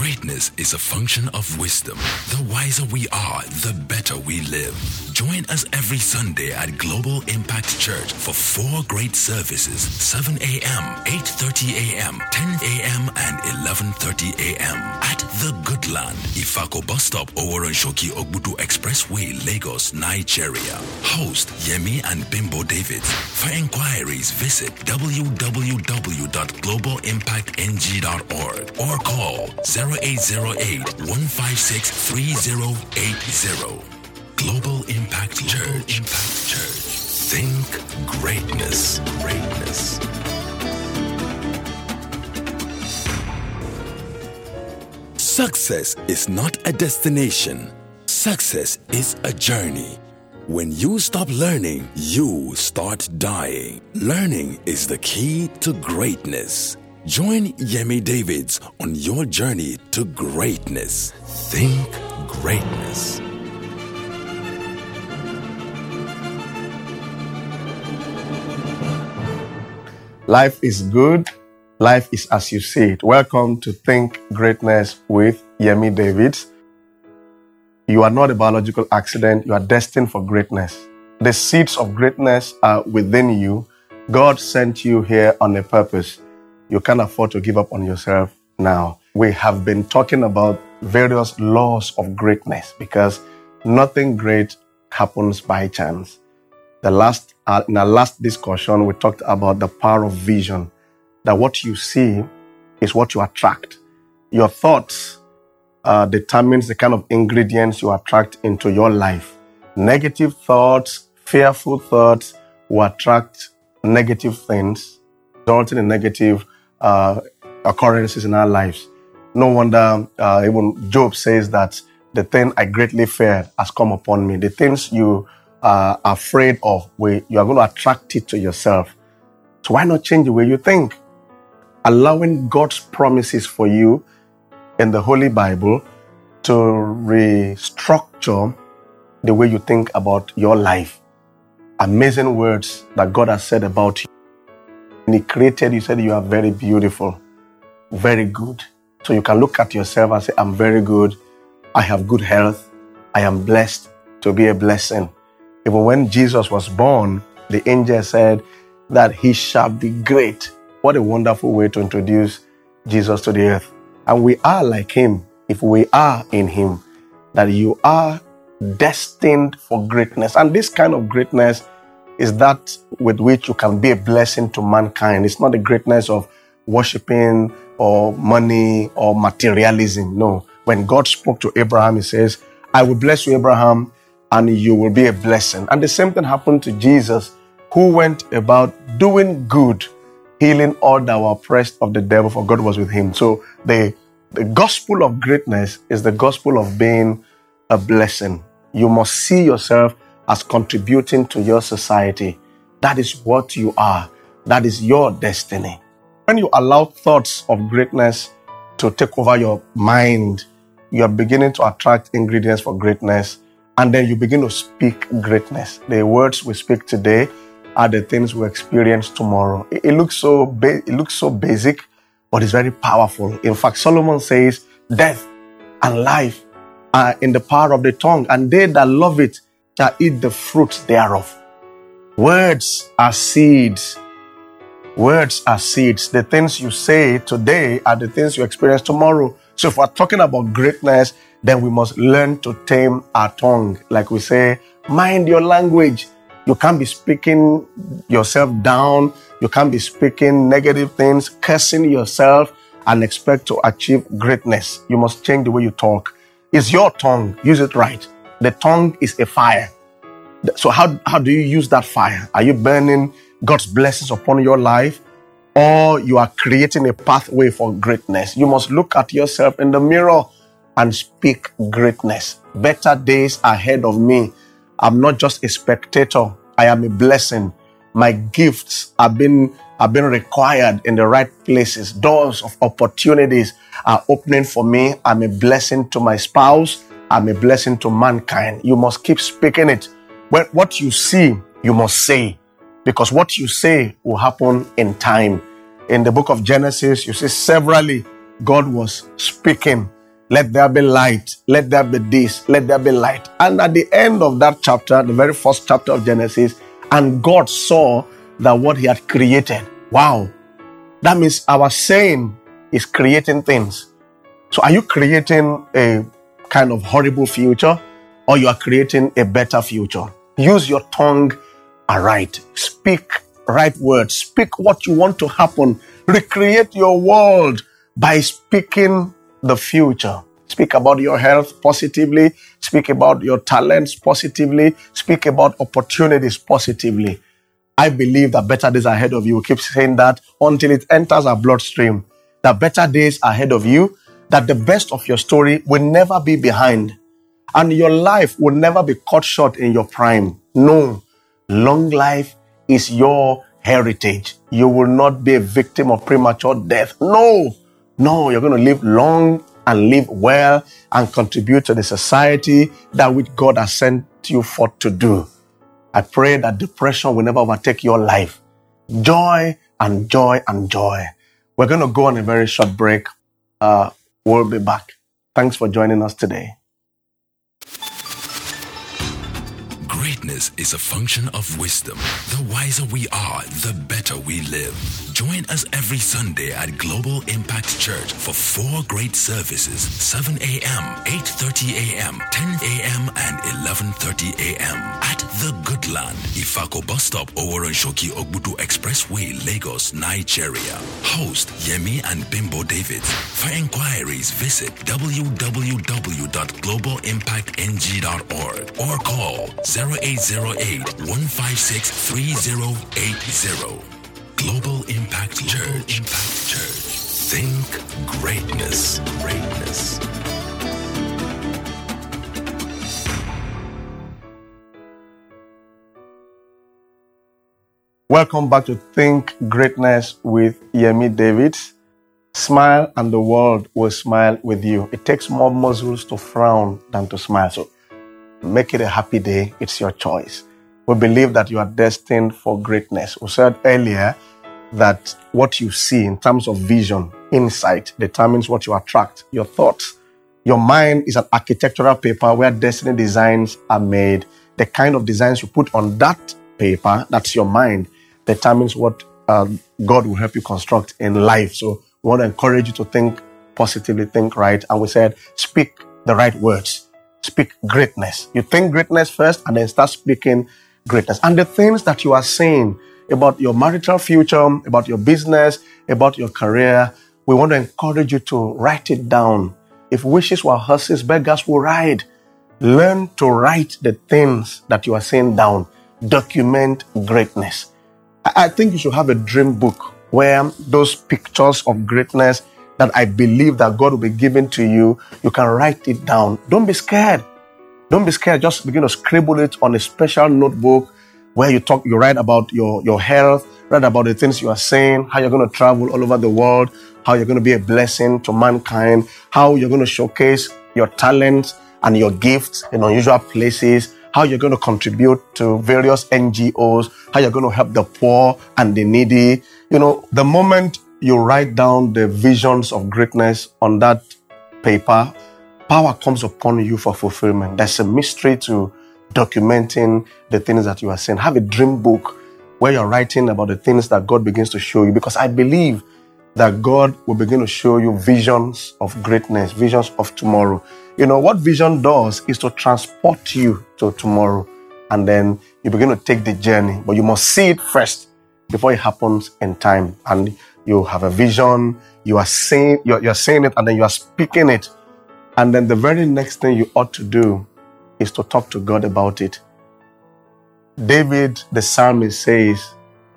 Greatness is a function of wisdom. The wiser we are, the better we live. Join us every Sunday at Global Impact Church for four great services 7 a.m., 8.30 a.m., 10 a.m., and 11.30 a.m. at The Goodland, Ifako Bus Stop, Oworonshoki Ogbudu Expressway, Lagos, Nigeria. Host Yemi and Bimbo Davids. For inquiries, visit www.globalimpactng.org or call 0808 156 3080. Global Impact Church. Impact Church. Think greatness. Greatness. Success is not a destination. Success is a journey. When you stop learning, you start dying. Learning is the key to greatness. Join Yemi Davids on your journey to greatness. Think greatness. Life is good. Life is as you see it. Welcome to Think Greatness with Yemi Davids. You are not a biological accident. You are destined for greatness. The seeds of greatness are within you. God sent you here on a purpose. You can't afford to give up on yourself now. We have been talking about various laws of greatness because nothing great happens by chance. The last, uh, in our last discussion, we talked about the power of vision, that what you see is what you attract. Your thoughts uh, determines the kind of ingredients you attract into your life. Negative thoughts, fearful thoughts will attract negative things, resulting in negative uh, occurrences in our lives. No wonder uh, even Job says that the thing I greatly feared has come upon me. The things you are afraid of, we, you are going to attract it to yourself. So why not change the way you think? Allowing God's promises for you in the Holy Bible to restructure the way you think about your life. Amazing words that God has said about you. When He created you, said you are very beautiful, very good. So you can look at yourself and say, I'm very good. I have good health. I am blessed to be a blessing. Even when Jesus was born, the angel said that he shall be great. What a wonderful way to introduce Jesus to the earth. And we are like him if we are in him, that you are destined for greatness. And this kind of greatness is that with which you can be a blessing to mankind. It's not the greatness of worshiping or money or materialism. No. When God spoke to Abraham, he says, I will bless you, Abraham, and you will be a blessing. And the same thing happened to Jesus, who went about doing good, healing all that were oppressed of the devil, for God was with him. So the, the gospel of greatness is the gospel of being a blessing. You must see yourself as contributing to your society. That is what you are. That is your destiny. When you allow thoughts of greatness to take over your mind, you are beginning to attract ingredients for greatness and then you begin to speak greatness. The words we speak today are the things we experience tomorrow. It, it looks so ba- it looks so basic, but it's very powerful. In fact, Solomon says, "Death and life are in the power of the tongue, and they that love it shall eat the fruit thereof." Words are seeds. Words are seeds. The things you say today are the things you experience tomorrow. So if we're talking about greatness, then we must learn to tame our tongue. Like we say, mind your language. You can't be speaking yourself down. You can't be speaking negative things, cursing yourself, and expect to achieve greatness. You must change the way you talk. It's your tongue. Use it right. The tongue is a fire. So how, how do you use that fire? Are you burning God's blessings upon your life? Or you are creating a pathway for greatness? You must look at yourself in the mirror and speak greatness. Better days ahead of me. I'm not just a spectator. I am a blessing. My gifts have been have been required in the right places. Doors of opportunities are opening for me. I'm a blessing to my spouse. I'm a blessing to mankind. You must keep speaking it. When what you see, you must say, because what you say will happen in time. In the book of Genesis, you see severally God was speaking, let there be light, let there be this, let there be light. And at the end of that chapter, the very first chapter of Genesis, and God saw that what He had created. Wow. That means our saying is creating things. So are you creating a kind of horrible future or you are creating a better future? Use your tongue aright. Speak right words. Speak what you want to happen. Recreate your world by speaking the future. Speak about your health positively. Speak about your talents positively. Speak about opportunities positively. I believe that better days are ahead of you. We keep saying that until it enters our bloodstream. That better days are ahead of you. That the best of your story will never be behind. And your life will never be cut short in your prime. No. Long life is your heritage. You will not be a victim of premature death. No. No, you're going to live long and live well and contribute to the society that which God has sent you forth to do. I pray that depression will never overtake your life. Joy and joy and joy. We're going to go on a very short break. Uh, we'll be back. Thanks for joining us today. Greatness is a function of wisdom. The wiser we are, the better we live. Join us every Sunday at Global Impact Church for four great services 7 a.m., 8.30 a.m., 10 a.m., and 11.30 a.m. at The Goodland, Ifako Bus Stop, Oworonshoki Ogbudu Expressway, Lagos, Nigeria. Host Yemi and Bimbo Davids. For inquiries, visit www.globalimpactng.org or call 0808 156 3080. Global Impact Church. Impact Church. Think greatness. Greatness. Welcome back to Think Greatness with Yemi David. Smile and the world will smile with you. It takes more muscles to frown than to smile. So make it a happy day. It's your choice. We believe that you are destined for greatness. We said earlier that what you see in terms of vision, insight, determines what you attract, your thoughts. Your mind is an architectural paper where destiny designs are made. The kind of designs you put on that paper, that's your mind, determines what uh, God will help you construct in life. So we want to encourage you to think positively, think right. And we said, speak the right words, speak greatness. You think greatness first and then start speaking greatness. And the things that you are saying about your marital future, about your business, about your career, we want to encourage you to write it down. If wishes were horses, beggars will ride. Learn to write the things that you are saying down. Document greatness. I think you should have a dream book where those pictures of greatness that I believe that God will be giving to you, you can write it down. Don't be scared. Don't be scared. Just begin to scribble it on a special notebook where you talk, you write about your, your health, write about the things you are saying, how you're going to travel all over the world, how you're going to be a blessing to mankind, how you're going to showcase your talents and your gifts in unusual places, how you're going to contribute to various NGOs, how you're going to help the poor and the needy. You know, the moment you write down the visions of greatness on that paper, power comes upon you for fulfillment. There's a mystery to documenting the things that you are saying. Have a dream book where you're writing about the things that God begins to show you because I believe that God will begin to show you visions of greatness, visions of tomorrow. You know, what vision does is to transport you to tomorrow and then you begin to take the journey, but you must see it first before it happens in time. And you have a vision, you are saying, you're, you're saying it and then you are speaking it. And then the very next thing you ought to do is to talk to God about it. David, the psalmist, says,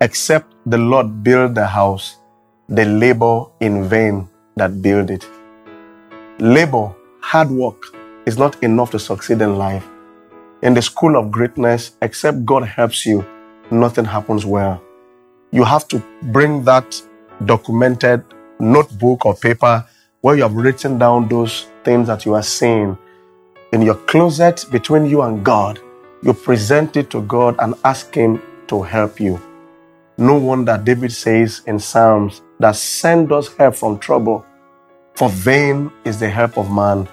Except the Lord build the house, they labor in vain that build it. Labor, hard work, is not enough to succeed in life. In the school of greatness, except God helps you, nothing happens well. You have to bring that documented notebook or paper where you have written down those things that you are saying in your closet between you and God, you present it to God and ask Him to help you. No wonder David says in Psalms that send us help from trouble. For vain is the help of man.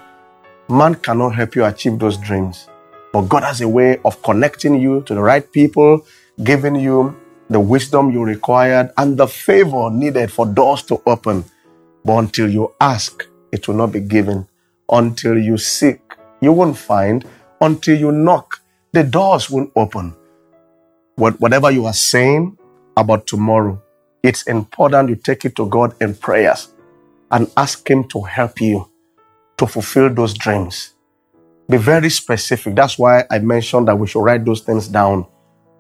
Man cannot help you achieve those dreams. But God has a way of connecting you to the right people, giving you the wisdom you required and the favor needed for doors to open. But until you ask, it will not be given. Until you seek, you won't find. Until you knock, the doors won't open. Whatever you are saying about tomorrow, it's important you take it to God in prayers and ask Him to help you to fulfill those dreams. Be very specific. That's why I mentioned that we should write those things down.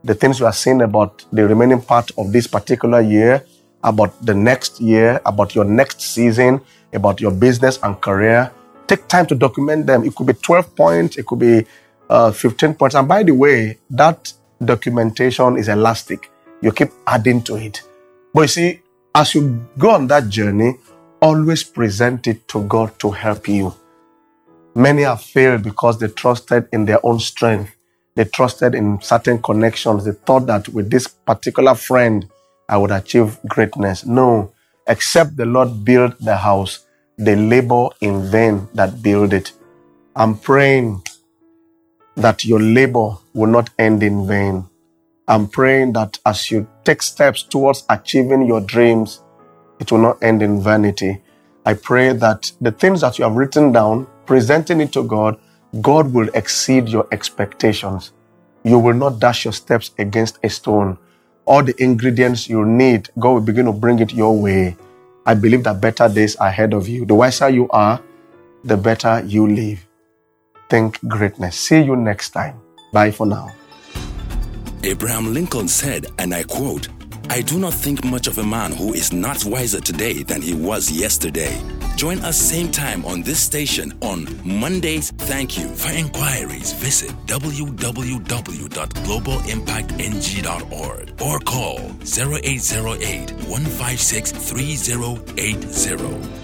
The things you are saying about the remaining part of this particular year, about the next year, about your next season, about your business and career. Take time to document them. It could be 12 points, it could be uh, 15 points. And by the way, that documentation is elastic. You keep adding to it. But you see, as you go on that journey, always present it to God to help you. Many have failed because they trusted in their own strength. They trusted in certain connections. They thought that with this particular friend, I would achieve greatness. No, except the Lord build the house, they labor in vain that build it. I'm praying that your labor will not end in vain. I'm praying that as you take steps towards achieving your dreams, it will not end in vanity. I pray that the things that you have written down, presenting it to God, God will exceed your expectations. You will not dash your steps against a stone. All the ingredients you need, God will begin to bring it your way. I believe that better days are ahead of you. The wiser you are, the better you live. Think greatness. See you next time. Bye for now. Abraham Lincoln said, and I quote, I do not think much of a man who is not wiser today than he was yesterday. Join us same time on this station on Mondays. Thank you. For inquiries, visit www.globalimpactng.org or call 0808 156 3080.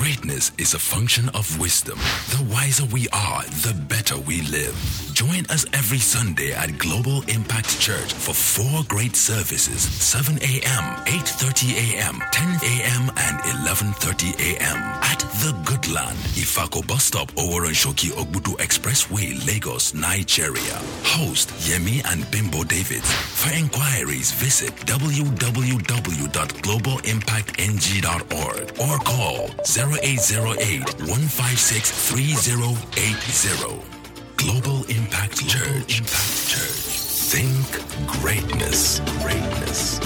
Greatness is a function of wisdom. The wiser we are, the better we live. Join us every Sunday at Global Impact Church for four great services 7 a.m., 8.30 a.m., 10 a.m., and 11.30 a.m. at The Good Land, Ifako Bus Stop, Oworonshoki Ogbudu Expressway, Lagos, Nigeria. Host Yemi and Bimbo Davids. For inquiries, visit www.globalimpactng.org or call 0808 156 3080. Global Impact Church. Impact Church. Think greatness. Greatness.